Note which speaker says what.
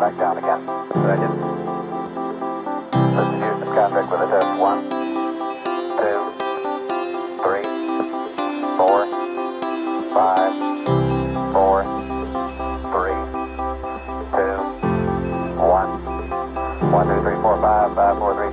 Speaker 1: Back down again. Engine. Let's use the traffic with a test. One, two, three, four, five, four, three, two, one. One, two, three, four, five, five, four, three.